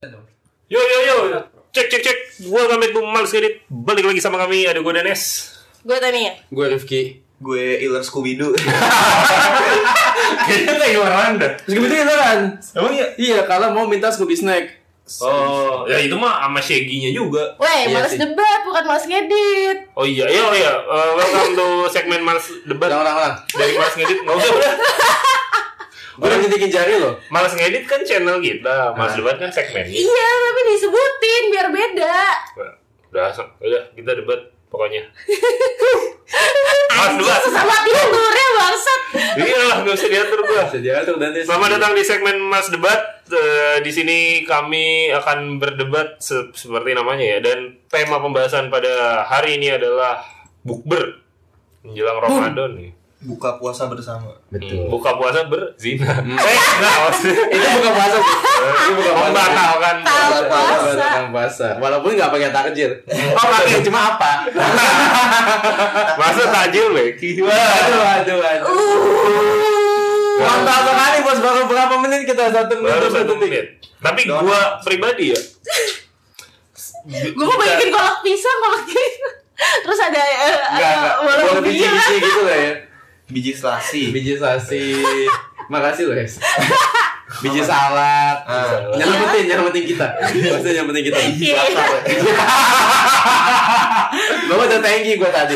Yo yo yo, cek cek cek. Welcome back to Males Edit. Balik lagi sama kami ada gue Danes. Gue Tania. Gue Rifki. Gue Iler Scooby Doo. Kayaknya kayak orang anda. Scooby Doo itu kan? Emang iya? Iya, kalau mau minta Scooby Snack. Oh, ya itu mah sama Shaggy-nya juga. Weh, Iya males sih. debat bukan males ngedit. Oh iya, iya, iya. Eh, welcome to segmen Males Debat Ulang-ulang. dari Males Ngedit. Nggak usah udah. Gue udah nyetikin jari loh. Males Ngedit kan channel kita, Males Debat kan segmennya. Iya, tapi disebutin biar beda. Udah, udah kita debat pokoknya. Males Debat. Sesama tidurnya bangsat. Iya lah, nggak usah diatur gua. Bisa diatur dan Selamat datang di segmen Mas Debat. Eh, di sini kami akan berdebat se- seperti namanya ya. Dan tema pembahasan pada hari ini adalah bukber menjelang Ramadan nih. Buka puasa bersama. Betul. Buka puasa berzina. Eh, enggak maksudnya. Itu bukan puasa. Itu bukan puasa. Membatalkan. Tahu puasa. Bukan puasa. Walaupun nggak pakai takjil. Oh, pakai. cuma apa? Masa tajil, Beki? Aduh, aduh, aduh. Uh. Mantap sekali bos. Baru berapa menit kita satu menit. Baru satu menit. Tapi gua pribadi ya. Gue mau bikin kolak pisang, kolak pisang. Terus ada eh, Enggak, ada enggak. gitu lah ya. Biji selasi. Biji sasi. Makasih loh, Es. Biji salad. Ah. Yang penting, yang penting kita. Maksudnya yang penting kita. Iya. Bawa udah thank you gue tadi.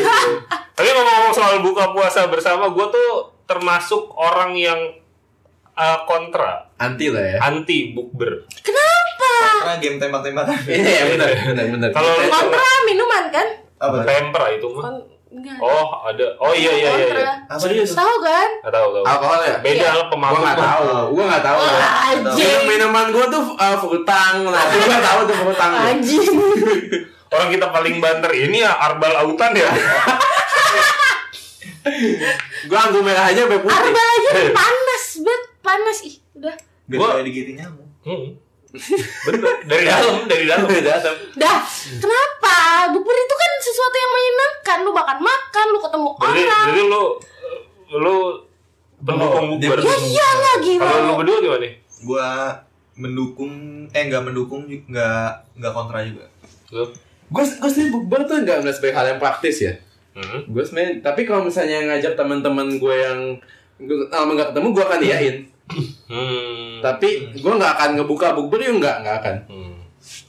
Tapi ngomong-ngomong soal buka puasa bersama, gua tuh termasuk orang yang eh, kontra, Anti lah ya. anti bukber. Kenapa? Karena game tembak-tembakan. Iya, iya, benar, benar, benar. Kalau Kontra minuman kan? Apa? tempera itu mah. Enggak. Oh, ada. Oh iya iya iya. iya. Apa Serius? itu? Tahu kan? Gak tahu tahu. alkohol ya? Beda Iya. lah Gua pemabuk. nggak tahu, gua nggak tahu. Wah, Minum anjing. minuman gua tuh uh, frutang, nah itu gua tahu tuh frutang. Anjing. Orang kita paling banter ini ya Arbal Autan ya. Gua anggur merah aja sampai putih. Arbal aja panas, bet panas ih. Udah. Gua- kayak digigit nyamuk. Hmm. Bener. Dari dalam, dari dalam. Datang. Dah, kenapa? Bubur itu kan sesuatu yang menyenangkan. Lu makan makan, lu ketemu Jadi, orang. jadi lu lu pendukung bukber. Ya iya lah gila. Kalau lu berdua gimana nih? Gua mendukung eh enggak mendukung enggak enggak kontra juga. Lu? Gua gua sendiri bukber tuh nggak melihat sebagai hal yang praktis ya. Hmm. Gue sebenarnya, tapi kalau misalnya ngajak teman-teman gue yang gue lama nggak ketemu, gue akan iyain. Hmm. Tapi gue nggak akan ngebuka bukber yuk nggak nggak akan. Hmm.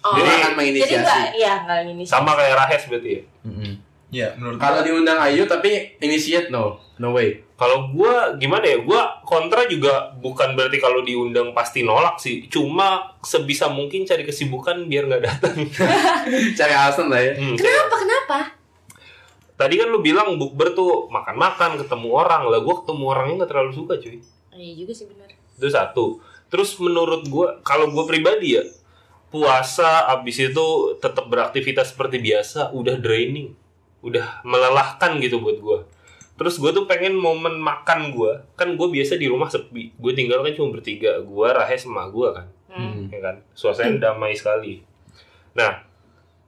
Oh, Jadi akan jadi menginisiasi. enggak, iya enggak ini. Sama kayak Rahes berarti ya. Iya, menurut Kalau diundang Ayu tapi initiate no, no way. Kalau gua gimana ya? Gua kontra juga bukan berarti kalau diundang pasti nolak sih. Cuma sebisa mungkin cari kesibukan biar nggak datang. Cari alasan lah ya. Hmm, Kenapa? Kenapa? Tadi kan lu bilang bukber tuh makan-makan, ketemu orang. Lah gua ketemu orangnya nggak terlalu suka cuy. Iya juga sih benar. Itu satu. Terus menurut gua, kalau gua pribadi ya, puasa abis itu tetap beraktivitas seperti biasa, udah draining. Udah melelahkan gitu buat gua. Terus gue tuh pengen momen makan gua Kan gue biasa di rumah sepi Gue tinggal kan cuma bertiga Gue, Rahes, sama gue kan Hmm. ya kan suasana damai sekali nah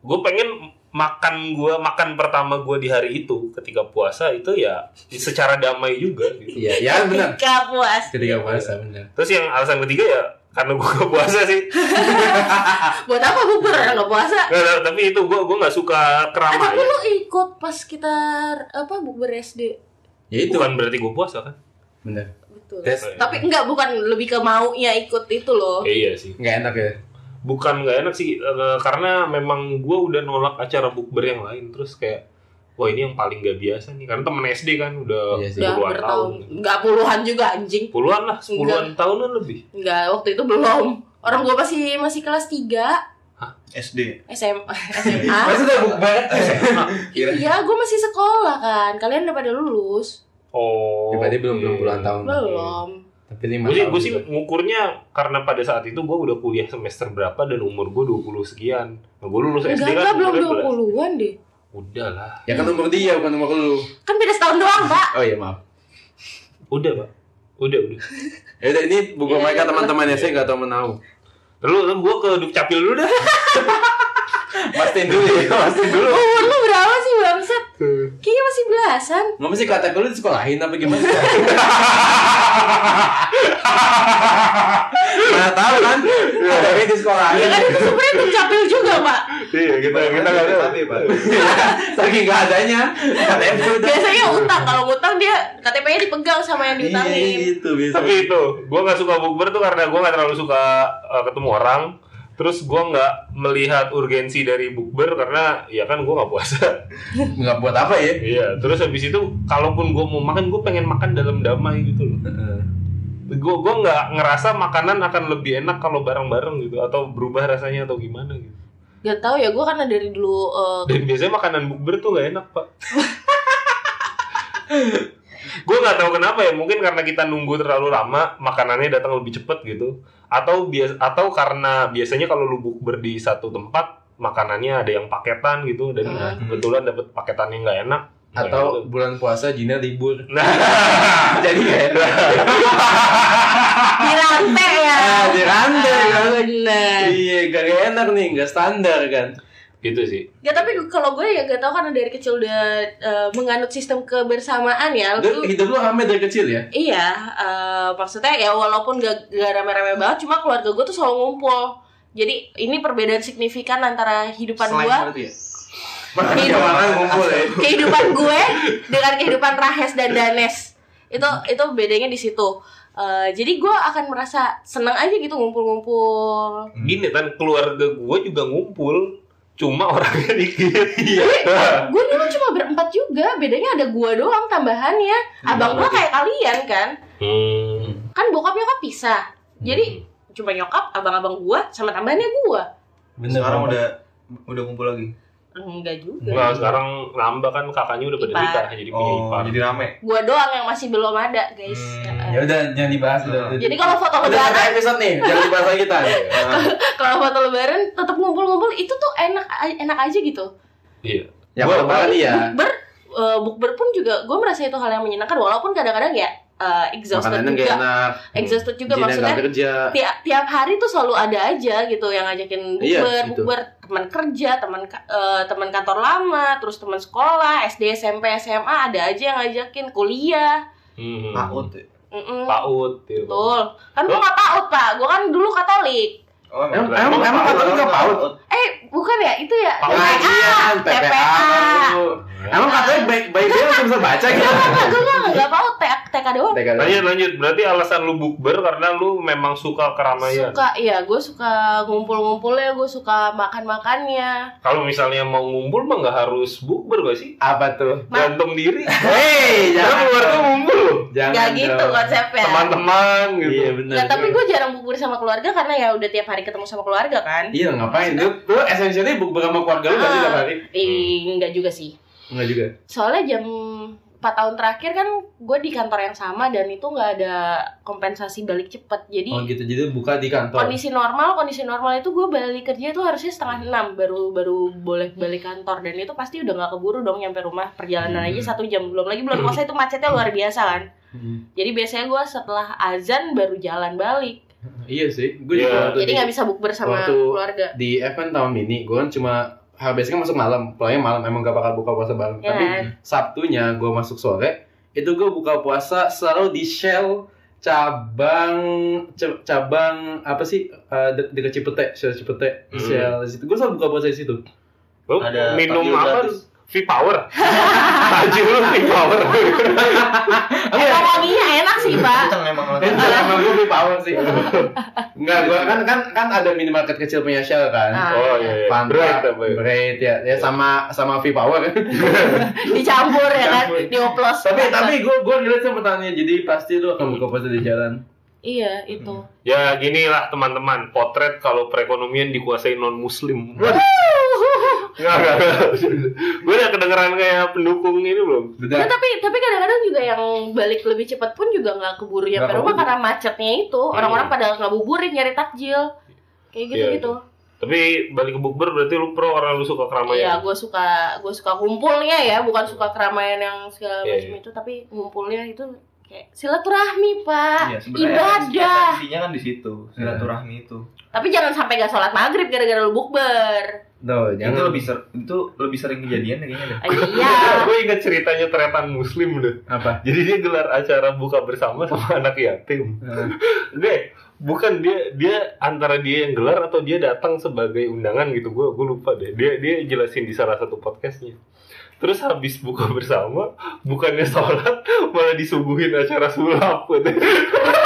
gue pengen makan gue makan pertama gue di hari itu ketika puasa itu ya secara damai juga gitu Iya, ya benar. Ketika puas. Ketika puasa benar. terus yang alasan ketiga ya karena gue gak puasa sih Buat apa bubur enggak puasa? Nggak, nggak, tapi itu gue gue nggak suka Eh, tapi keramaian lu ikut pas kita apa bubur SD. Ya itu. bukan berarti gue puasa kan Benar. Betul. Tes. Tapi enggak bukan lebih ke maunya ikut itu loh. Iya sih Nggak enak ya. Bukan nggak enak sih eh, karena memang gue udah nolak acara bukber yang lain terus kayak wah ini yang paling gak biasa nih karena temen SD kan udah Iya sih. Udah puluhan tahun. Enggak puluhan juga anjing. puluhan lah sepuluhan tahunan lebih Enggak, waktu itu belum. Orang gua masih masih kelas 3 SD. SMA SMA. Masih udah bukber. Iya, gua masih sekolah kan. Kalian udah pada lulus. Oh. Berarti belum belum puluhan tahun. Belum. Tapi lima Gue sih, gue sih ngukurnya karena pada saat itu gue udah kuliah semester berapa dan umur gue 20 sekian. Nah, gue lulus SD Enggak, kan enggak belum umurnya 20-an deh. 11. Udah lah. Ya kan umur dia bukan umur lu. Kan beda setahun doang, Pak. Oh iya maaf. Udah, Pak. Udah, udah. Ya udah ini buku Iya, mereka iya, teman-teman saya nggak tahu menau. Lalu, lalu gue ke Dukcapil dulu dah. Mastiin dulu ya, mastiin dulu. Umur lu berapa sih, Bangsat? Kayaknya masih belasan. Nggak mesti kata lu disekolahin apa gimana? Mana tahu kan? Ada yang disekolahin. Ya kan itu sebenarnya dukcapil juga, Pak. Iya, kita kita nggak tahu. Tapi, Pak. Saking nggak adanya. KTP. Biasanya utang, kalau ngutang dia KTP-nya dipegang sama yang Iya diutangin. gitu biasa. Tapi itu, gue nggak suka bukber tuh karena gue nggak terlalu suka uh, ketemu orang. Terus gue nggak melihat urgensi dari bukber karena ya kan gue nggak puasa. nggak buat apa ya? iya. Terus habis itu, kalaupun gue mau makan, gue pengen makan dalam damai gitu loh. Gue gue nggak ngerasa makanan akan lebih enak kalau bareng-bareng gitu atau berubah rasanya atau gimana gitu. Gak tau ya, gue karena dari dulu eh, Dan biasanya makanan bukber tuh gak enak pak. gue nggak tahu kenapa ya mungkin karena kita nunggu terlalu lama makanannya datang lebih cepet gitu atau bias atau karena biasanya kalau lu bukber di satu tempat makanannya ada yang paketan gitu dan Hmm. kebetulan dapet paketan yang nggak enak Atau Nah, bulan puasa Jina libur. nah Jadi kayak di rantai ya. Ah, di rantai Ah, kan. Bener. Iya, gak enak nih, gak standar kan. Gitu sih Ya tapi kalau gue ya gak tau karena dari kecil udah eh, menganut sistem kebersamaan ya. Lu- Hidup lu rame dari kecil ya? Iya, eh, maksudnya ya walaupun gak, gak rame-rame banget, cuma keluarga gue tuh selalu ngumpul. Jadi ini perbedaan signifikan antara kehidupan Selain gue, itu ya. Ngumpul ya. kehidupan gue dengan kehidupan Rahes dan Danes. Itu itu bedanya di situ. Eh, jadi gue akan merasa senang aja gitu ngumpul-ngumpul. gini kan keluarga gue juga ngumpul cuma orangnya dikit iya Gue dulu cuma berempat juga, bedanya ada gue doang tambahannya. Abang gue kayak kalian kan, hmm. kan bokap nyokap pisah. Jadi cuma nyokap, abang-abang gue sama tambahannya gue. Bener. Sekarang udah udah kumpul lagi. Enggak juga. Nggak, sekarang nambah kan kakaknya udah pada nikah jadi punya Oh, ipar jadi rame. Gua doang yang masih belum ada, guys. Hmm. Ya udah jangan dibahas udah. Jadi kalau foto lebaran, episode nih, jangan dibahas lagi kita. Kalau foto lebaran tetap itu tuh enak enak aja gitu. iya Yang Gua- lebaran iya. Bukber eh, bukber pun juga gue merasa itu hal yang menyenangkan walaupun kadang-kadang ya eh, exhausted Makanannya gak juga. enak. Exhausted juga Jina maksudnya kerja. tiap tiap hari tuh selalu ada aja gitu yang ngajakin Iya, bukber, gitu. bukber teman kerja, teman eh, teman kantor lama, terus teman sekolah, SD, SMP, SMA ada aja yang ngajakin kuliah. hmm. Paut. ya? Mm-mm. paut gitu. Betul. Kan gua nggak paut, Pak. Gua kan dulu Katolik. Oh, Emang emang emang kata lu gak paut? Eh, bukan ya? Itu ya. Pengajian, TPA. TPA. Emang katanya baik baik dia langsung bisa baca gitu. Enggak, gue enggak enggak paut TK, TK doang. Lanjut lanjut. Berarti alasan lu bukber karena lu memang suka keramaian. Suka, iya, gue suka ngumpul-ngumpulnya, gue suka makan-makannya. Kalau misalnya mau ngumpul mah nggak harus bukber gak sih? Apa tuh? Gantung diri. Hei, jangan. keluarga dong. ngumpul. Jangan. Gak gitu konsepnya. Teman-teman gitu. Iya benar. Tapi gue jarang bubur sama keluarga karena ya udah tiap hari ketemu sama keluarga kan. Iya ngapain? Lu, lu esensialnya buk sama keluarga lu gak sih tiap hari? Eh, enggak juga sih. Enggak juga. Soalnya jam 4 tahun terakhir kan gue di kantor yang sama dan itu nggak ada kompensasi balik cepet. Jadi Oh gitu, jadi buka di kantor. kondisi normal kondisi normal itu gue balik kerja itu harusnya setengah enam baru baru boleh balik kantor dan itu pasti udah nggak keburu dong nyampe rumah perjalanan Hmm. aja satu jam belum lagi bulan puasa itu macetnya luar biasa kan Hmm. jadi biasanya gue setelah azan baru jalan balik Iya sih, gue Iya. juga jadi di, nggak bisa bukber sama waktu- keluarga di event tahun ini, gue kan cuma hal biasanya kan masuk malam, pulangnya malam emang gak bakal buka puasa bareng. ya Tapi kan? Sabtunya gue masuk sore, itu gue buka puasa selalu di Shell cabang ca- cabang apa sih uh, de dekat Cipete, Shell Cipete, Hmm. Shell di situ. Gue selalu buka puasa di situ. Lu Ada minum apa? gratis. V-Power. Maju lu V-Power. emang wanginya enak sih pak Kenceng emang Itu emang gue beli power sih. Enggak, gue kan kan kan ada minimarket kecil punya Shell kan. Ah. Oh iya iya. Fanta, apa ya? Ya, ya sama sama V Power kan. dicampur ya kan dioplos tapi tapi gue gue ngeliat sama pertanyaan jadi pasti lu akan buka puasa di jalan. Iya itu. Ya gini lah teman-teman, potret kalau perekonomian dikuasai non muslim. Enggak, enggak, enggak. Gue udah kedengeran kayak pendukung ini belum? Nah, tapi tapi kadang-kadang juga yang balik lebih cepat pun juga nggak keburu nyampe Nggak rumah karena macetnya itu. Orang-orang pada ngabuburit nyari takjil. Kayak gitu Iya, gitu. Tapi balik ke bukber berarti lu pro karena lu suka Iya, keramaian. gue suka gue suka kumpulnya ya, bukan suka keramaian yang segala Iya, macam iya. itu, tapi ngumpulnya itu kayak silaturahmi pak, Iya, ibadah. Esensinya kan di situ, silaturahmi itu. Tapi jangan sampai gak sholat maghrib gara-gara lu bukber. Tuh, Itu jangan lebih ser itu lebih sering kejadian kayaknya deh. Eh, iya gue ingat ceritanya tretan muslim deh. apa? Jadi dia gelar acara buka bersama sama anak yatim. Deh, bukan dia dia antara dia yang gelar atau dia datang sebagai undangan gitu. Gue gue lupa deh. Dia dia jelasin di salah satu podcastnya. Terus habis buka bersama, bukannya sholat, malah disuguhin acara sulap. gitu.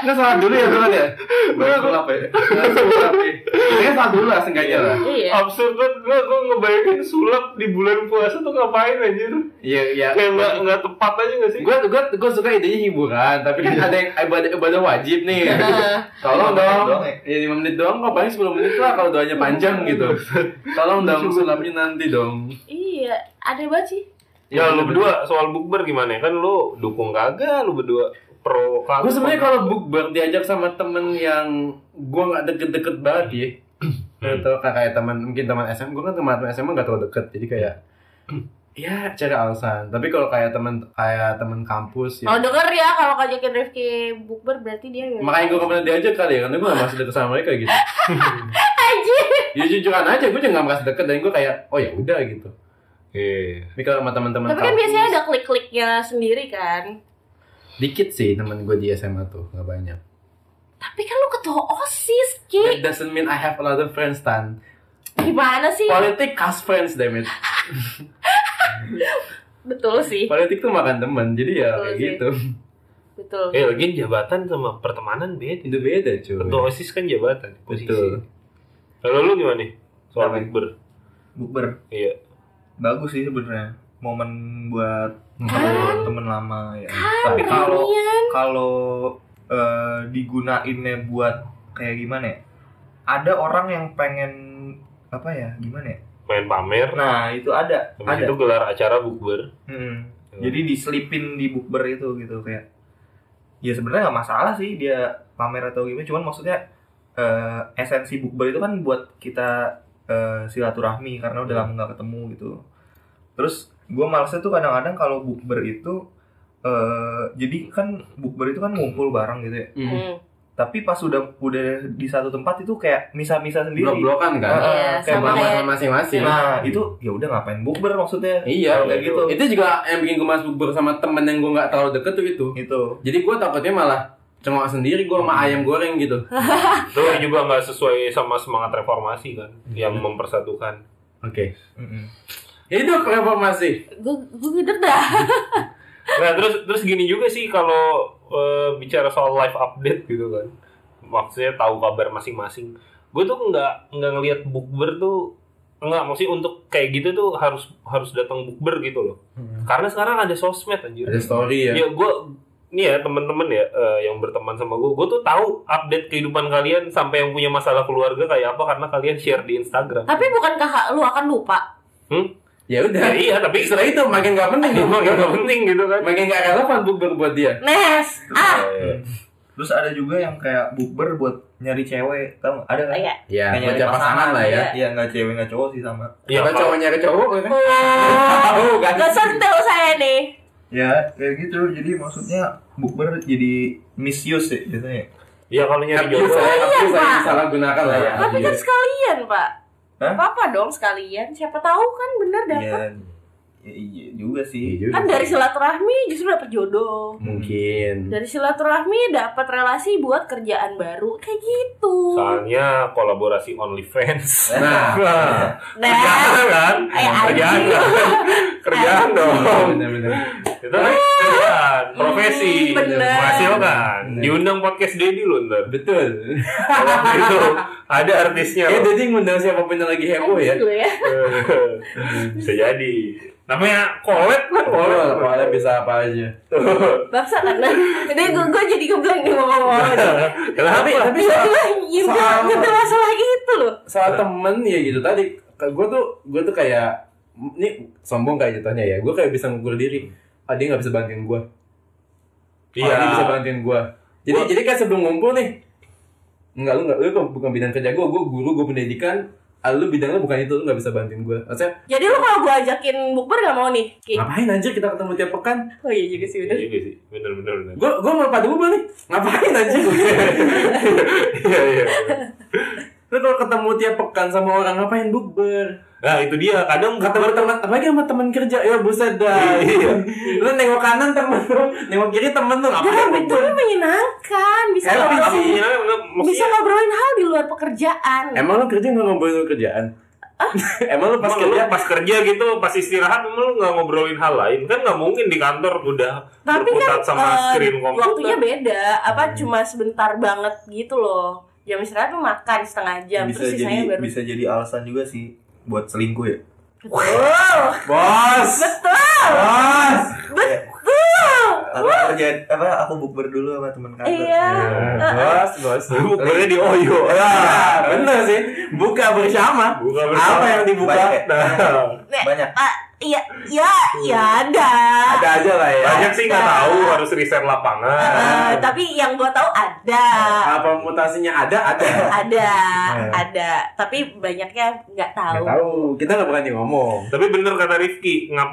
Nggak salah dulu ya dulu ya. Baru sulap ya. Ini kan salah dulu lah sengaja lah. iya Absurd banget, gue gue ngebayangin sulap di bulan puasa tuh ngapain anjir? Iya iya. Kayak nggak nggak tepat aja nggak sih? Gue gue gue suka idenya hiburan, tapi kan ada yang ibadah ibadah wajib nih. Tolong Lima dong. ya? Ya 5 menit doang kok paling 10 menit lah kalau doanya panjang gitu. Tolong dong sulapnya nanti dong. iya ada banget sih Ya lu berdua soal bukber gimana? Kan lu dukung kagak lu berdua pro. Gue sebenarnya kalau bukber diajak sama temen yang gue nggak deket-deket banget ya. Atau kayak teman mungkin teman SM, gue kan teman SMA nggak terlalu deket, jadi kayak ya cari alasan. Tapi kalau kayak teman kayak teman kampus ya. kalau denger ya kalau ngajakin Rifki bukber berarti dia nggak- Makanya gue gak pernah diajak kali ya, karena gue gak merasa deket sama mereka gitu. Anjir. Ya jujuran aja, gue juga gak merasa deket dan gue kayak, oh ya udah gitu. Iya. Tapi kalau sama teman-teman tapi kan kampus, biasanya ada klik-kliknya sendiri kan dikit sih teman gue di SMA tuh, gak banyak. tapi kan lu ketua osis ki That doesn't mean I have a lot of friends, Tan. gimana sih Politik cast friends, damn it. betul sih Politik tuh makan temen, jadi ya Betul kayak sih. gitu. betul Eh lagi jabatan sama pertemanan beda. Itu beda cuy. Ketua OSIS kan jabatan, posisi. Betul. Kalau lu gimana nih? Soal bukber. Bukber. Iya. Bagus sih sebenarnya. Momen buat Kan? temen lama ya. Tapi kalau kalau eh, digunainnya buat kayak gimana ya? Ada orang yang pengen apa ya? Gimana ya? Main pamer. Nah, itu ada. Habis ada. itu gelar acara bukber. Hmm. Jadi diselipin di bukber itu gitu kayak ya sebenarnya nggak masalah sih dia pamer atau gimana cuman maksudnya eh, esensi bukber itu kan buat kita eh, silaturahmi karena udah lama nggak ketemu gitu terus gue malesnya tuh kadang-kadang kalau bukber itu eh, jadi kan bukber itu kan ngumpul bareng gitu ya Hmm. Hmm. tapi pas udah udah di satu tempat itu kayak misa-misa sendiri Blok-blokan kan? Heeh, Iya, kayak sama masing-masing. nah itu ya udah ngapain bukber maksudnya Iya, kayak gitu Itu juga yang bikin gue masuk bersama temen yang gue gak terlalu deket tuh itu. itu Jadi gue takutnya malah cengok sendiri gue sama ayam goreng gitu. Itu juga nggak sesuai sama semangat reformasi kan, yang mempersatukan. Oke. Mm-mm. Hidup reformasi. gue gue gede dah Nah terus terus gini juga sih kalau eh, bicara soal live update gitu kan, maksudnya tahu kabar masing-masing. Gue tuh nggak nggak ngelihat bukber tuh nggak maksudnya untuk kayak gitu tuh harus harus datang bukber gitu loh. Karena sekarang ada sosmed anjir. Ada story ya. Ya gue nih ya teman-teman ya eh, yang berteman sama gue, gue tuh tahu update kehidupan kalian sampai yang punya masalah keluarga kayak apa karena kalian share di Instagram. tapi bukankah lu akan lupa Hmm? Ya udah. Ya, iya tapi Setelah itu makin gak penting gitu. emang gak penting gitu kan. Makin gak relevan bukber buat dia. Nes ah Eh, Terus ada juga yang kayak bukber buat nyari cewek, tau? Ada kan? iya Ya, Kayak nyari cari pasangan lah ya. Iya, nggak cewek nggak cowok sih sama. Iya, Kalau kalau- cowok nyari cowok kan? oh Oh, gak saya nih Ya, kayak gitu. Jadi maksudnya bukber jadi misuse ya biasanya. Ya kalau nyari jodoh saya, salah gunakan lah ya. tapi kan sekalian pak Hah? apa dong sekalian siapa tahu kan bener Iya. Ya, iya juga sih. Iya juga kan dari silaturahmi justru dapat jodoh Mungkin. dari silaturahmi dapat relasi buat kerjaan baru kayak gitu Soalnya kolaborasi OnlyFans. Nah, nah Kerjaan kan? Eh, Kerjaan kan? Kerjaan dong. bener-bener. Itu kan kerjaan, profesi, Bener. menghasilkan. Diundang podcast Dedi lu ntar. Betul. Kalau itu ada artisnya. Ya, loh. jadi ngundang siapa pun yang lagi heboh ya. Ya Bisa jadi. Namanya collab kan collab. Soalnya bisa apa aja. Bangsa kan Jadi gue, gue jadi ngeblank nih ngomong-ngomong Kenapa? Tapi tapi soal, gitu soal- masalah gitu loh. soal temen ya gitu. Tadi gue tuh gue tuh kayak ini sombong kayak jatuhnya ya. Gue kayak bisa ngukur diri. Ah dia nggak bisa bantuin gue Iya. oh, dia bisa bantuin gue jadi Gua- jadi kan sebelum ngumpul nih Enggak, lu enggak, lu kan bukan bidang kerja gue, gue guru, gue pendidikan ah, lu bidangnya bukan itu lu nggak bisa bantuin gue maksudnya Jadi lu kalau gue ajakin bukber gak mau nih? Ki? ngapain anjir kita ketemu tiap pekan Oh iya juga sih Iya udah. juga sih. Bener bener bener. gue gue mau padu gue nih ngapain anjir Iya iya. lu kalau ketemu tiap pekan sama orang ngapain bukber Nah itu dia. Kadang ketemu teman apalagi sama teman kerja ya buset dah Iya. lu nengok kanan temen lu nengok kiri temen lu Tapi, bukber tapi menyenangkan, bisa Happy ngobrolin, bisa ngobrolin hal di luar pekerjaan. emang lu kerja nggak ngobrolin lu kerjaan emang lu pas Pas kerja, kerja pas kerja gitu, pas istirahat emang lu nggak ngobrolin hal lain kan nggak mungkin di kantor udah Tapi kan sama eh, screen komputer. waktunya beda, apa cuma sebentar banget gitu loh. Jam istirahat tuh makan setengah jam, bisa terus jadi sisanya baru. bisa jadi alasan juga sih buat selingkuh ya. Betul, bos betul, bos betul. Aku kerja apa aku bukber dulu sama teman kantor. Iya. bos bos Bukbernya di Oyo. ya bener sih buka bersama Buka bersama. apa yang dibuka Banyak. Nah, Nek, Banyak. Iya, iya, iya ada. ada aja lah ya banyak sih nggak tahu harus riset lapangan. Eh, tapi yang gua tahu ada. apa mutasinya ada ada ada Eh. ada tapi banyaknya nggak tahu nggak tahu kita nggak berani ngomong Tapi bener kata Rifki, ngap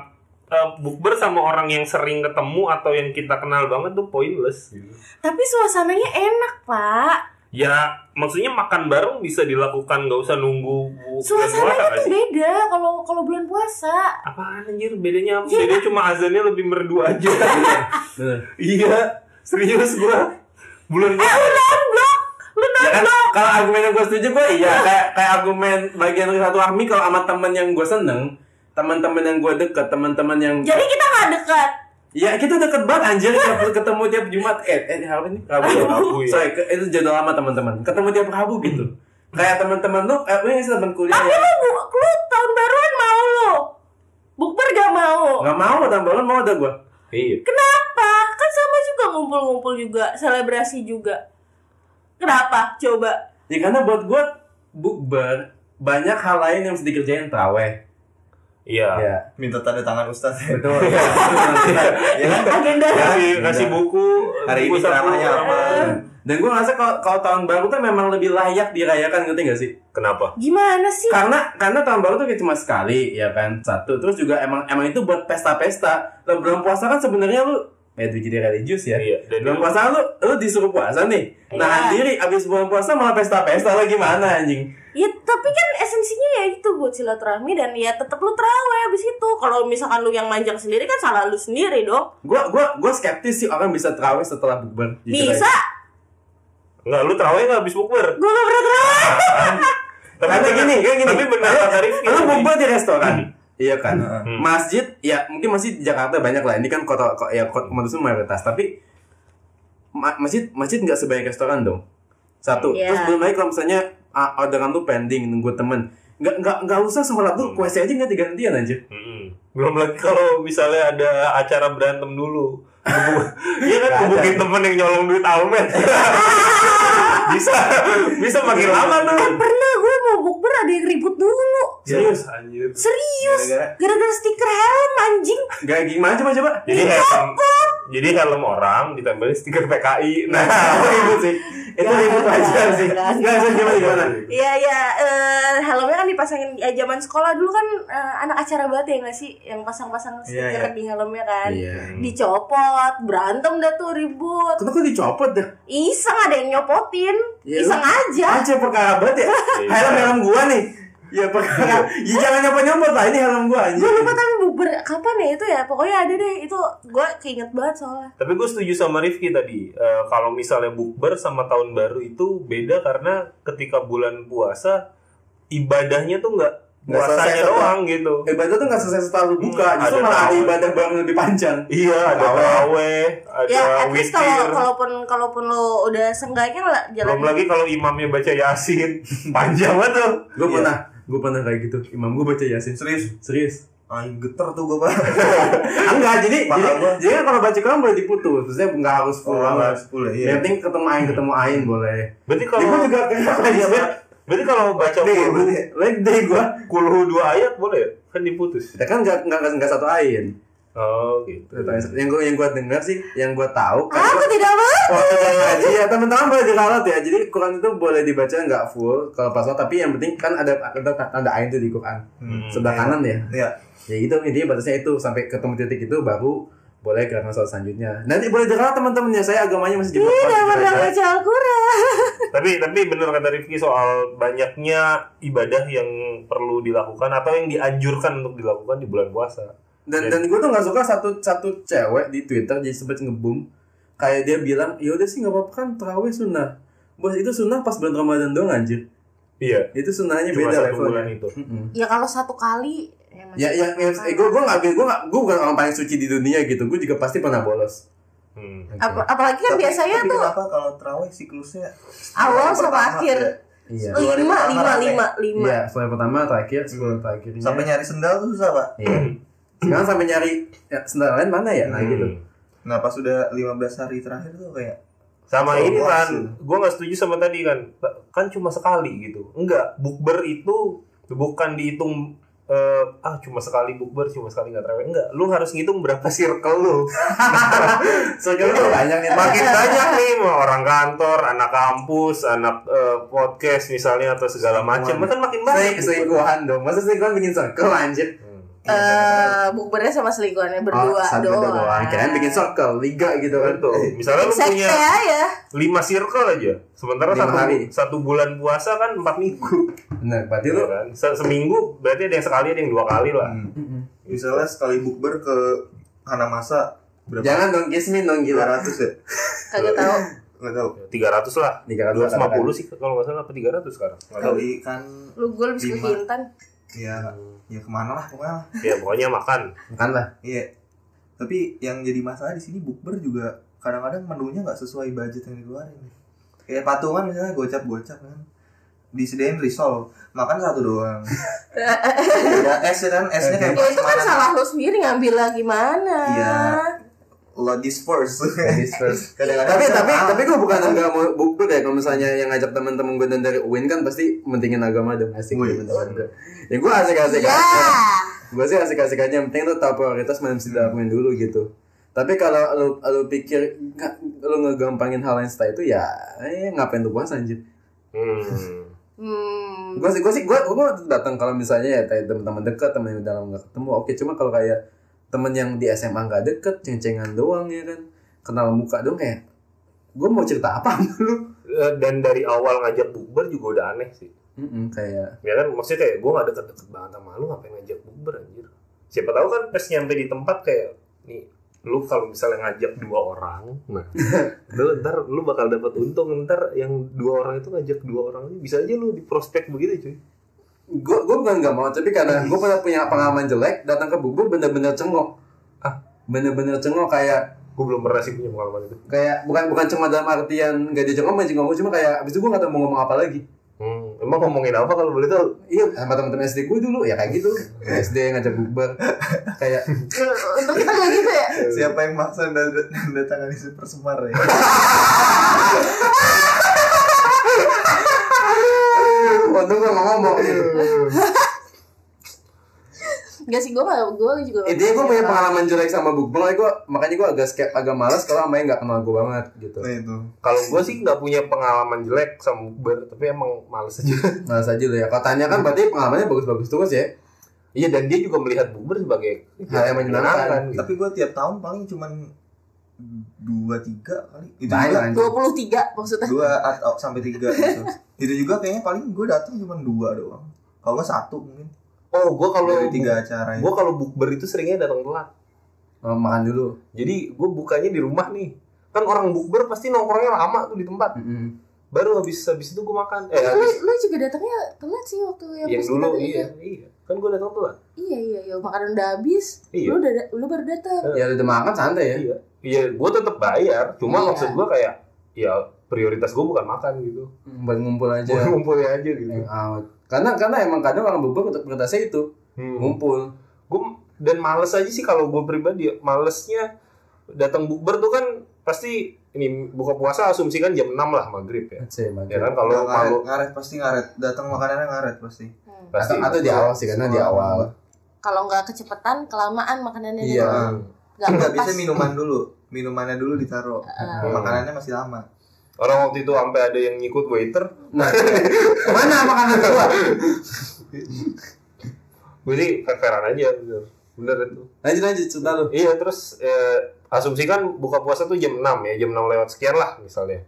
eh, bukber sama orang yang sering ketemu atau yang kita kenal banget tuh pointless. gitu. tapi suasananya enak pak Ya maksudnya makan bareng bisa dilakukan nggak usah nunggu suasananya tuh beda kalau kalau bulan puasa Apaan anjir bedanya apa? Iya. Bedanya cuma azannya lebih merdu aja. iya, serius gua. Bulan eh puasa. lu nonblok lu Ya kan, kalau argumen yang gue setuju gue iya kayak kayak argumen bagian satu Ahmi kalau sama temen yang gue seneng teman-teman yang gue deket teman-teman yang jadi kita nggak dekat ya kita deket banget anjir. Tiap ketemu tiap Jumat. Eh eh apa nih Rabu ya Rabu, ya. sorry ke- itu jadwal lama teman-teman. Ketemu tiap Rabu gitu. Kayak teman-teman lu eh yang teman kuliah tapi ya. lu bu- lu tahun baruan mau lu. Bukber gak mau. Nggak mau tambahan mau ada gue Iya. kenapa? Kan sama juga ngumpul-ngumpul juga selebrasi juga. Kenapa? Coba. Ya karena buat gue bukber banyak hal lain yang harus dikerjain traweh Iya. ya Minta tanda tangan Ustaz. betul ya, itu nanti. ya kan? agenda Kasih kasih buku. Hari buku ini ceramahnya apa? dan gue ngerasa kalau kalau tahun baru tuh memang lebih layak dirayakan ngerti gak sih Kenapa? gimana sih karena karena tahun baru tuh cuma sekali ya kan satu terus juga emang emang itu buat pesta-pesta lah bulan puasa kan sebenarnya lu ya itu jadi religius ya Iya. Dan bulan lu- puasa lu lu disuruh puasa nih Iya. diri abis bulan puasa malah pesta-pesta lah gimana anjing Ya tapi kan esensinya ya itu buat silaturahmi dan ya tetap lu terawih abis itu. Kalau misalkan lu yang manjang sendiri kan salah lu sendiri dong. gua gua gua skeptis sih orang bisa terawih setelah bukber Bisa. Enggak, lu terawih nggak habis bukber? Gue gak pernah terawih. Tapi karena bener- gini kayak gini Tapi benar Lu- kata Rifki. lu bukber di restoran iya kan? Hmm. masjid ya mungkin masih di Jakarta banyak lah. Ini kan kota kok ya kota manusia mayoritas. Tapi ma- masjid masjid nggak sebanyak restoran dong. Satu. Iya. terus belum lagi kalau misalnya ah, orderan tuh pending nunggu temen. Nggak nggak nggak usah sholat tuh kuese aja nggak digantian aja Mm-mm. Belum lagi kalau misalnya ada acara berantem dulu. Iya kan? Hubungin temen yang nyolong duit almet. bisa bisa makin lama tuh. Pernah gue mau bukber ada yang ribut dulu. Serius anjir. Serius. Gara-gara? Stiker helm anjing. nggak gimana coba coba Jadi helm jadi helm orang ditempelin stiker PKI. Nah, ribut sih itu ribut aja sih nggak sih gimana gimana Iya iya eh, helmnya kan dipasangin ya, zaman sekolah dulu kan eh, anak acara banget ya nggak sih yang pasang-pasang stiker Iya, iya. di helmnya kan. iya Dicopot, berantem dah tuh ribut. kenapa dicopot dah Iseng ada yang nyopotin. Ya, Iseng lu- aja. aja perkara banget ya Iya. helm helm gua nih ya perkara ya jangan nyopot nyopot lah ini helm gua anjing gue lupa tapi bukber kapan ya itu ya pokoknya ada deh itu gue keinget banget soalnya Tapi gue setuju sama Rifki tadi. Eh, kalau misalnya bukber sama tahun baru itu beda karena ketika bulan puasa ibadahnya tuh nggak puasanya doang gitu. ibadah tuh nggak selesai setelah buka Hmm, justru ada malah ada ibadah yang lebih panjang Iya, ada taraweh, ada ya at least kalau kalaupun kalaupun lo udah senggaknya lah jalan Belum lagi kalau imamnya baca yasin, panjang banget tuh. gue Iya. pernah gue pernah kayak gitu imam gue baca yasin Serius? serius Aing geter tuh gue pak. enggak jadi Paham jadi gua. jadi kan kalau baca Quran boleh diputus maksudnya nggak harus full banget sepuluh yang iya. penting ketemu ain ketemu ain boleh Berarti ya, kalau gue juga kayak Iya, berarti kalau baca Nih, kulhu, berarti. like day gue kulhu dua ayat boleh ya? Kan diputus. ya kan nggak nggak nggak satu ain Oh gitu. yang gue yang gue dengar sih yang gue tahu kan Aku tidak mau. waktu pas ngaji ya teman-teman boleh diralat ya jadi Quran itu boleh dibaca nggak full kalau pas sholat, tapi yang penting kan ada ada tanda ain tuh di Quran Hmm, sebelah iya. kanan ya Iya. ya gitu intinya batasnya itu sampai ketemu titik itu baru boleh gerakan sholat selanjutnya nanti boleh diralat teman-temannya saya agamanya masih di Tidak pernah baca Al-Quran. Tapi tapi bener kata Rifki soal banyaknya ibadah yang perlu dilakukan atau yang dianjurkan untuk dilakukan di bulan puasa. Dan dan gue tuh nggak suka satu satu cewek di Twitter jadi sempet ngeboom kayak dia bilang ya udah sih nggak apa-apa kan terawih sunnah. Bos itu sunnah pas bulan Ramadan doang anjir. Iya. itu sunnahnya Cuma beda levelnya. itu. Ya kalau satu kali ya ya ya, ya apa-apa. gue gue nggak gue nggak gue bukan orang paling suci di dunia gitu. Gue juga pasti pernah bolos. Hmm. Apa- apalagi kan Tapi- biasanya tapi tuh kenapa kalau terawih siklusnya? Awal sama akhir. ya? iya. Lima hari lima pertama lima lima. iya setelah pertama terakhir sebelum terakhirnya. Sampai nyari sendal tuh susah pak. Iya sekarang sampai nyari ya, sendal lain mana ya nah Hmm. gitu nah pas sudah 15 hari terakhir tuh kayak Sama Oh, ini kan, ya. gue nggak setuju sama tadi kan, kan cuma sekali gitu. Enggak, bukber itu bukan dihitung eh, ah cuma sekali bukber, cuma sekali nggak terawih. Enggak, lu harus ngitung berapa circle lu. circle tuh banyak nih Makin banyak nih mau orang kantor, anak kampus, anak eh, podcast misalnya atau segala macam, kan makin banyak. Sel- selingkuhan dong masa selingkuhan bikin circle anjir Hmm. Eh, bukbernya sama selingkuhannya berdua oh, satu doang. doang kirain bikin circle liga gitu kan Betul. Misalnya lu punya aja. lima circle aja, sementara Lima satu hari. satu bulan puasa kan empat minggu. bener berarti Iya lu kan? Se- Seminggu berarti ada yang sekali ada yang dua kali lah. hmm. misalnya sekali bukber ke Hanamasa berapa jangan dong Kismin dong gila 200 ya Kagak tahu. nggak tahu Tiga ratus lah. 300 Dua ratus lima puluh sih kalau nggak salah apa tiga ratus sekarang. Nggak tahu. kali kan Lu gue lebih suka Lima. Kintan. Ya ya ke mana lah pokoknya lah. Ya pokoknya makan. makan lah iya tapi yang jadi masalah di sini bukber juga kadang-kadang menunya nggak sesuai budget yang dikeluarin kayak patungan misalnya gocap gocap kan disediain risol makan satu doang ya es kan esnya kayak Ya itu kan salah lu sendiri ngambil lah gimana. Iya. Ladies first. Ladies first. Kadang-kadang tapi tapi ah, tapi gue bukan nggak mau bukber ya. Kalau misalnya yang ngajak teman-teman gue dan dari UIN kan pasti mentingin agama dong asik teman-teman gue ya gue asik-asik aja. Gue sih asik-asik aja yang penting tuh tahu prioritas mana mesti dilakuin dulu gitu. Tapi kalau lu, lu pikir nggak lu ngegampangin hal yang setelah itu ya eh ngapain tuh puasa anjir? Hmm. Hmm. gue sih gue sih gue gue datang kalau misalnya ya teman-teman dekat teman yang udah lama nggak ketemu. Oke cuma kalau kayak temen yang di SMA nggak deket ceng-cengan doang ya kan kenal muka doang kayak gue mau cerita apa lu Eh, Dan dari awal ngajak bukber juga udah aneh sih. Mm-mm, kayak Ya kan maksudnya kayak gue gak deket-deket banget sama lu ngapain ngajak bukber anjir. Siapa tahu kan pas nyampe di tempat kayak nih lu kalau misalnya ngajak dua orang, nah lu ntar lu bakal dapat untung ntar yang dua orang itu ngajak dua orang ini bisa aja lu di prospek begitu cuy. Gue gue bukan nggak mau tapi karena gue pernah punya pengalaman jelek datang ke bubur bener-bener cengok ah bener-bener cengok kayak Gue belum pernah sih punya pengalaman itu. kayak bukan bukan cuma dalam artian gak dia cengok main ngomong cuma kayak abis itu gue gak tau mau ngomong apa lagi Hmm, emang ngomongin apa kalau boleh tahu? iya sama teman-teman SD gue dulu ya kayak gitu SD ngajak bubur kayak Untuk kita nggak gitu ya. siapa yang maksa dan datang di super semar ya untung gue gak ngomong gitu. Gak sih gue gak gue juga. intinya gue punya pengalaman jelek sama makanya gue makanya gue agak skep agak malas kalau sama yang gak kenal gue banget gitu nah itu Kalau gue sih nggak punya pengalaman jelek sama bukber, tapi emang males aja. malas aja lo ya katanya kan berarti pengalamannya bagus-bagus terus ya Iya dan dia juga melihat bukber sebagai Hal yang menyenangkan. gitu. tapi gue tiap tahun paling cuman dua tiga kali itu Banyak, juga anjing. 23 maksudnya. dua atau sampai tiga gitu itu juga kayaknya paling gue datang cuma dua doang kalau nggak satu mungkin Oh, gue kalau dari tiga acara gue kalau bukber itu seringnya datang telat. Oh, makan dulu Jadi gue bukanya di rumah nih. Kan orang bukber pasti nongkrongnya lama tuh di tempat. Mm-mm. Baru habis habis itu gue makan. Eh Lu, habis lu juga datangnya telat sih waktu yang, yang dulu iya iya. Kan gue datang telat. Iya iya iya makanan udah habis. Iya. Lu udah da- lu baru datang. ya udah makan santai ya Iya. Iya, gue tetap bayar. Cuma Iya. maksud gue kayak ya prioritas gue bukan makan gitu. buat ngumpul aja Gue ngumpulnya aja gitu. hangout karena karena emang kadang orang bubur prioritasnya itu Hmm. ngumpul Gue dan males aja sih kalau gue pribadi ya. Malesnya datang bukber tuh kan pasti ini buka puasa asumsikan jam 6 lah maghrib ya. sih Ya kan kalau ngaret, malu ngaret pasti ngaret datang makanannya ngaret pasti Hmm. pasti atau, atau di awal sih karena di awal kalau nggak kecepetan kelamaan makanannya Iya. datang. nggak bisa minuman dulu. Minumannya dulu ditaruh. Heeh. Makanannya masih lama. Orang waktu itu sampai ada yang ngikut waiter. Nah, mana makanan gua? Jadi fair-fairan aja bener. Bener itu. Lanjut lanjut cerita lu. Iya terus eh, asumsikan buka puasa tuh jam 6 ya, jam 6 lewat sekian lah misalnya.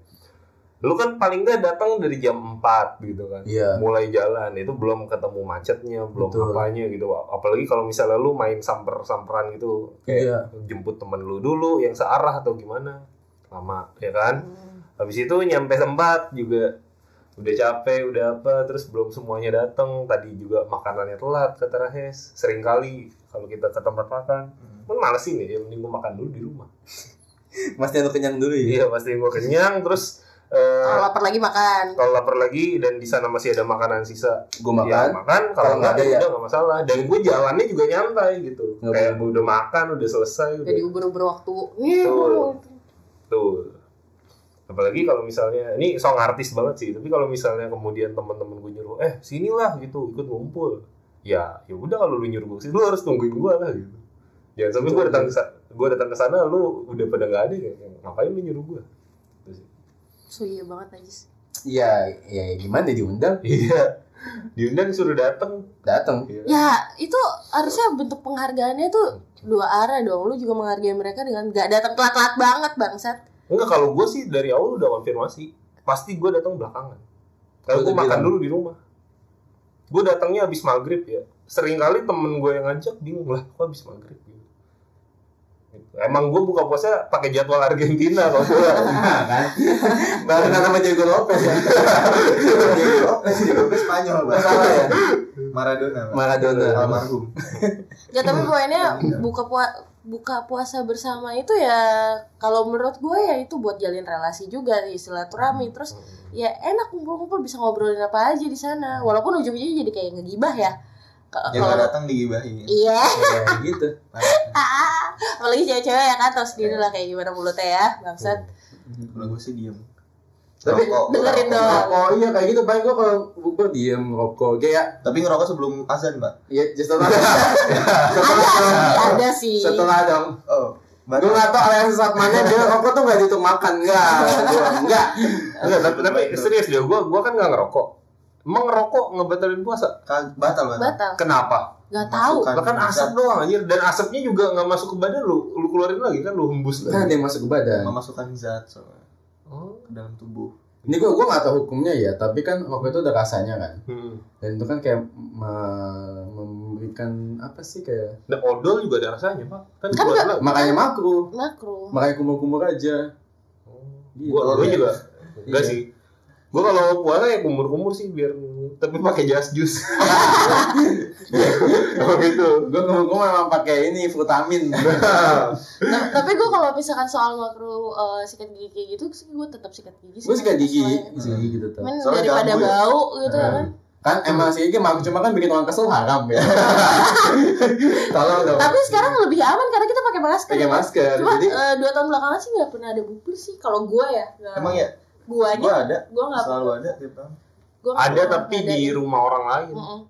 Lu kan paling nggak datang dari jam 4 gitu kan. Iya. Mulai jalan itu belum ketemu macetnya, belum Betul. apanya gitu. Apalagi kalau misalnya lu main samper-samperan gitu kayak Iya. jemput temen lu dulu yang searah atau gimana. Lama ya kan? Hmm. Habis itu nyampe tempat juga udah capek, udah apa, terus belum semuanya datang. Tadi juga makanannya telat kata Rahes. Sering kali kalau kita ke tempat makan, kan males sih nih, ya mending gua makan dulu di rumah. Masnya lu kenyang dulu ya. Iya, pasti gua kenyang terus eh, kalau lapar lagi makan kalau lapar lagi dan di sana masih ada makanan sisa, Gua ya makan. makan. Kalau nggak ada nggak ada, ya udah nggak masalah. Dan gue jalannya juga nyantai gitu. Nggak Kayak udah makan, udah selesai, udah jadi ubur-ubur waktu gua- Tuh. Apalagi kalau misalnya ini song artis banget sih, tapi kalau misalnya kemudian teman-teman gue nyuruh, "Eh, sinilah gitu, ikut ngumpul." Ya, ya udah kalau lu nyuruh gue, sih, lu harus tungguin gue lah gitu. Jangan sampai gue datang ke sana, gue datang ke sana lu udah pada nggak ada ya. Ngapain lu nyuruh gue? Sih. so iya banget najis Iya, ya gimana diundang? Iya. Diundang suruh datang. Datang. Iya. ya itu harusnya bentuk penghargaannya tuh dua arah dong lu juga menghargai mereka dengan gak datang telat-telat banget bangsat Enggak, kalau gue sih dari awal udah konfirmasi. Pasti gue datang belakangan. Kalau gue makan bilang? dulu di rumah. Gue datangnya habis maghrib ya. Sering kali temen gue yang ngajak bingung lah, kok habis maghrib. Emang gue buka puasa pakai jadwal Argentina kalau gue. Nah, kan. Baru nama Diego Lopez ya. Diego Lopez, Diego Lopez Spanyol. Salah ya. Maradona. Maradona. Almarhum. Gak tapi poinnya buka pua buka puasa bersama itu ya kalau menurut gue ya itu buat jalin relasi juga sih silaturahmi terus ya enak kumpul-kumpul bisa ngobrolin apa aja di sana walaupun ujung-ujungnya jadi kayak ngegibah ya Yang kalau datang digibahin. iya. Ya gitu. Apalagi cewek-cewek ya kan tau sendiri lah kayak gimana mulutnya ya bangsat. Kalau gue sih diem. Tapi Rokok, dengerin dong. Oh iya kayak gitu. Paling gua kalau bukber diem rokok kayak Tapi ngerokok sebelum azan, Mbak. ya setelah ada sih ada sih. Setelah dong. Oh, gue nggak tau aliran sesat mana dia rokok tuh nggak dihitung makan. Enggak Gua- enggak Enggak, tapi, tapi serius dia, gue gue kan nggak ngerokok. Emang ngerokok ngebatalin puasa? Kan batal, batal. batal Kenapa? nggak tahu Masukkan Bahkan asap doang anjir dan asapnya juga nggak masuk ke badan lu, lu keluarin lagi kan lu hembus kan ada lagi. yang masuk ke badan memasukkan zat soalnya Oh. ke dalam tubuh. ini gue gue nggak tahu hukumnya ya tapi kan rokok itu ada rasanya kan Hmm. dan itu kan kayak me- memberikan apa sih kayak Dan odol juga ada rasanya pak. Kan, Kan lagi. makanya makro makro makanya kumur-kumur aja Gitu. Gua, gua Iya. juga enggak Iya. sih. Gua kalau puasa ya kumur-kumur sih biar tapi pakai jas jus. Oh gitu. gue kumur-kumur memang pakai ini vitamin Nah, tapi gue kalau misalkan soal makro eh, sikat gigi kayak gitu sih gue tetap sikat gigi sih. gue sikat gigi sikat gigi tetap Men Soalnya daripada ya. bau gitu ya kan. kan emang sikat gigi makro cuma kan bikin orang kesel haram ya tolong dong Tapi sekarang lebih aman karena kita pakai masker. pakai ya masker Cuma jadi eh, dua tahun belakangan sih nggak pernah ada bubur sih. Kalau gue ya. Emang ya? Guanya. Gua ada. Gue nggak. Selalu ada tiap tahun. Gua nggak Ada pernah tapi ada. di rumah orang lain. Mm-mm.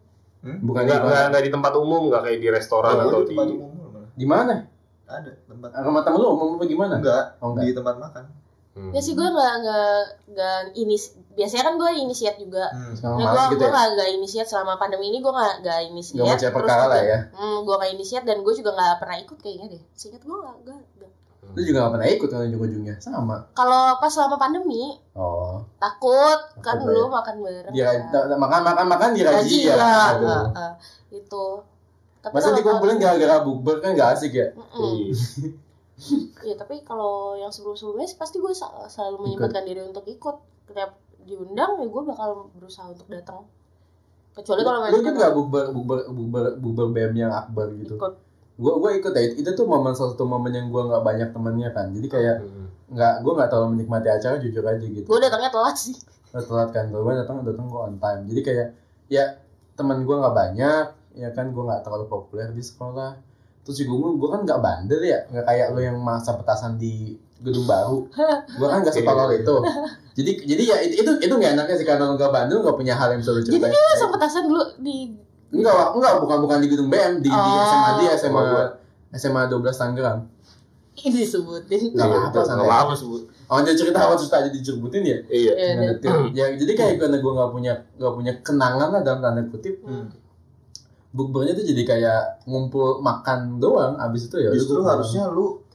bukan di Enggak, enggak, mana enggak di tempat umum, enggak kayak di restoran Gua atau di di tempat umum di mana Ada tempat. rumah temen lu umum apa gimana Enggak, oh enggak di tempat makan. Hmm. Ya sih gue nggak nggak nggak ini. Biasanya kan gue inisiat juga. Hmm. sekarang Nah, gue gitu gue ya nggak nggak inisiat selama pandemi ini gue nggak nggak inisiat. Nggak mau cek Terus perkara lah ya. Hmm, gue nggak inisiat dan gue juga nggak pernah ikut kayaknya deh. Singkat gue nggak nggak. Nggak. lu juga gak pernah ikut kan ujung-ujungnya sama Kalau pas selama pandemi oh takut kan Takut dulu ya. makan bareng. dia kan. makan makan makan di Gaji ya ya, eh, eh, itu. Tapi masa dikumpulin gara-gara bukber kan gak asik ya Mm-mm. Iya. Iya, tapi kalau yang sebelum-sebelumnya sih pasti gue selalu menyempatkan diri untuk ikut. Setiap diundang ya gue bakal berusaha untuk datang. Kecuali kalau lu memang ikut gak bukber bukber bukber bukber BM yang akbar gitu ikut. Gua gua ikut ya. Itu tuh momen salah satu momen yang gua nggak banyak temennya kan. Jadi kayak nggak gua nggak terlalu menikmati acara jujur aja gitu. Gue datangnya telat sih. Udah telat kan. Gue datang datang gue on time. Jadi kayak ya teman gue nggak banyak ya kan. Gue nggak terlalu populer di sekolah. Terus juga gue gue kan nggak bandel ya. Nggak kayak lo yang masa petasan di gedung baru. Gue kan nggak setolol itu. Jadi jadi ya itu itu nggak enaknya sih. Karena lo nggak bandel nggak punya hal yang bisa lo Jadi ceritain. dia langsung petasan dulu di Enggak, enggak bukan bukan di gedung BM, di, di Oh. SMA dia, SMA Sama gua. SMA 12 Tangerang. Ini disebutin. Enggak Iya, apa-apa, nggak apa-apa sebut. Oh, dia cerita awal cerita aja dicerbutin ya? Iya. Iya, iya. detail. ya, jadi kayak karena gue nggak punya nggak punya kenangan lah dalam tanda kutip. Hmm. Bukbernya tuh jadi kayak ngumpul makan doang. Abis itu ya. Justru gua harusnya lu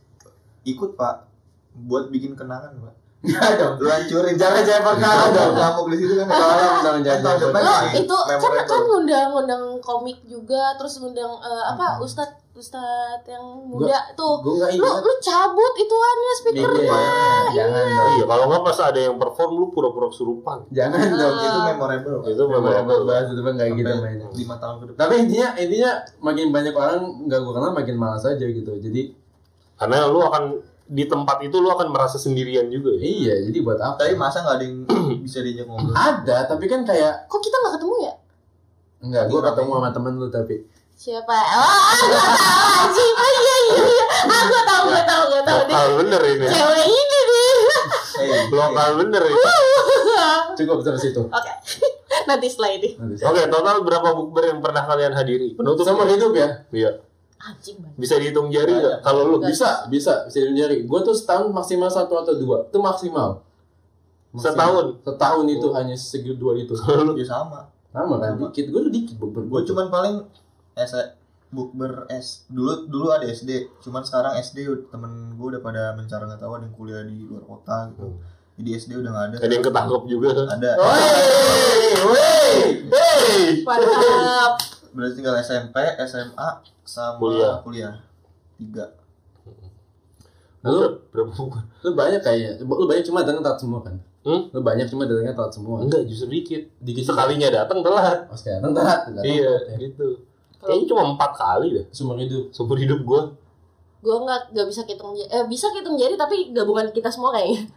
ikut pak buat bikin kenangan pak. Nggak dong. Lu hancurin Jangan jangan perkara dong. ngamuk di situ kan. Tolong dong jangan Tahun jangan. depan Lo itu kan memorable. kan ngundang ngundang komik juga terus ngundang eh, apa ustad ustad yang muda tuh. Gue nggak Lu ingat. lu cabut ituannya speakernya. Iya, jangan dong. Iya, kalau nggak pas ada yang perform lu pura-pura kesurupan. Jangan dong. itu memorable. Itu Memang memang bahas itu kan kayak gitu mainnya. lima tahun ke depan. Tapi intinya intinya makin banyak orang nggak gue kenal makin malas aja gitu. Jadi karena lu akan di tempat itu lu akan merasa sendirian juga ya. iya jadi buat apa? Tapi masa nggak ada yang bisa diajak ngobrol? Ada tapi kan kayak Kok kita nggak ketemu ya? enggak gue ketemu sama temen lu tapi Siapa? Oh, gue tahu anjing. Oh iya iya iya. Ah, gue tahu gue tahu gue tahu. Lokal bener ini. Cewek ini nih. Eh, Lokal bener ini. cukup sampai situ. Oke. Nanti setelah ini. Oke, total berapa bukber yang pernah kalian hadiri? Penutup Sama hidup ya? Iya. Anjing. Bisa dihitung jari nggak? Kalau lu Bisa, bisa, bisa nyari. Gue tuh setahun maksimal satu atau dua. Itu maksimal. Maksimal. Setahun? Setahun itu hanya segi dua itu. ya sama. Sama kan? Dikit. Gue tuh dikit bukber. Gue cuman paling S bukber S dulu dulu ada SD cuman sekarang SD temen gue udah pada mencari nggak tahu ada yang kuliah di luar kota gitu jadi SD udah nggak ada ada yang ketangkep juga. ada Woi, woi, Hey. Mantap. berarti tinggal SMP SMA sama Kuliah. kuliah, tiga Lalu berapa lu banyak kayaknya. Lu banyak cuma datang telat semua kan? Hmm? Lu banyak cuma datangnya telat semua. Enggak, justru dikit. Dikit Sekalinya datang telat. Oh, sekarang telat. telat. Iya, Ya. gitu. Kayaknya cuma empat kali deh. Seumur hidup. Seumur hidup gua. Gue nggak nggak bisa hitung jari. Eh bisa hitung jari tapi gabungan kita semua kayaknya.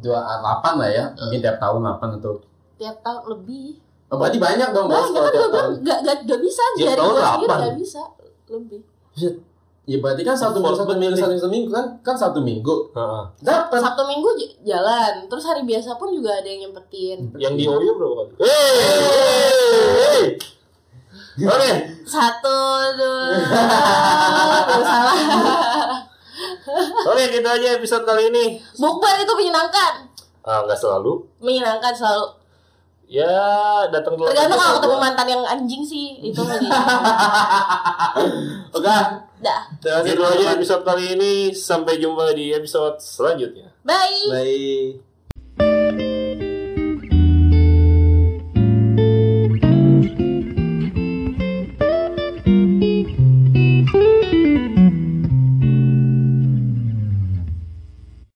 Dua delapan lah ya. Mungkin tiap tahun delapan atau. Tiap tahun lebih. Oh, berarti banyak dong. Bos, Banyak kan gue bilang nggak nggak nggak bisa tahun gue sendiri nggak bisa lebih. Ya berarti kan satu minggu satu minggu satu minggu kan kan satu minggu. Heeh. Dapat. Sabtu minggu jalan, terus hari biasa pun juga ada yang nyempetin. Yang di Oyo berapa kali? Hey! Oke. Satu, dua, salah. Oke, gitu aja episode kali ini. Bukber itu menyenangkan, Ah, nggak selalu. menyenangkan selalu. Ya, datang telat. Tergantung kalau ketemu gua. mantan yang anjing sih, itu lagi. Oke. Dah, Terima kasih Gitu aja episode kali ini. Sampai jumpa di episode selanjutnya. bye. Bye.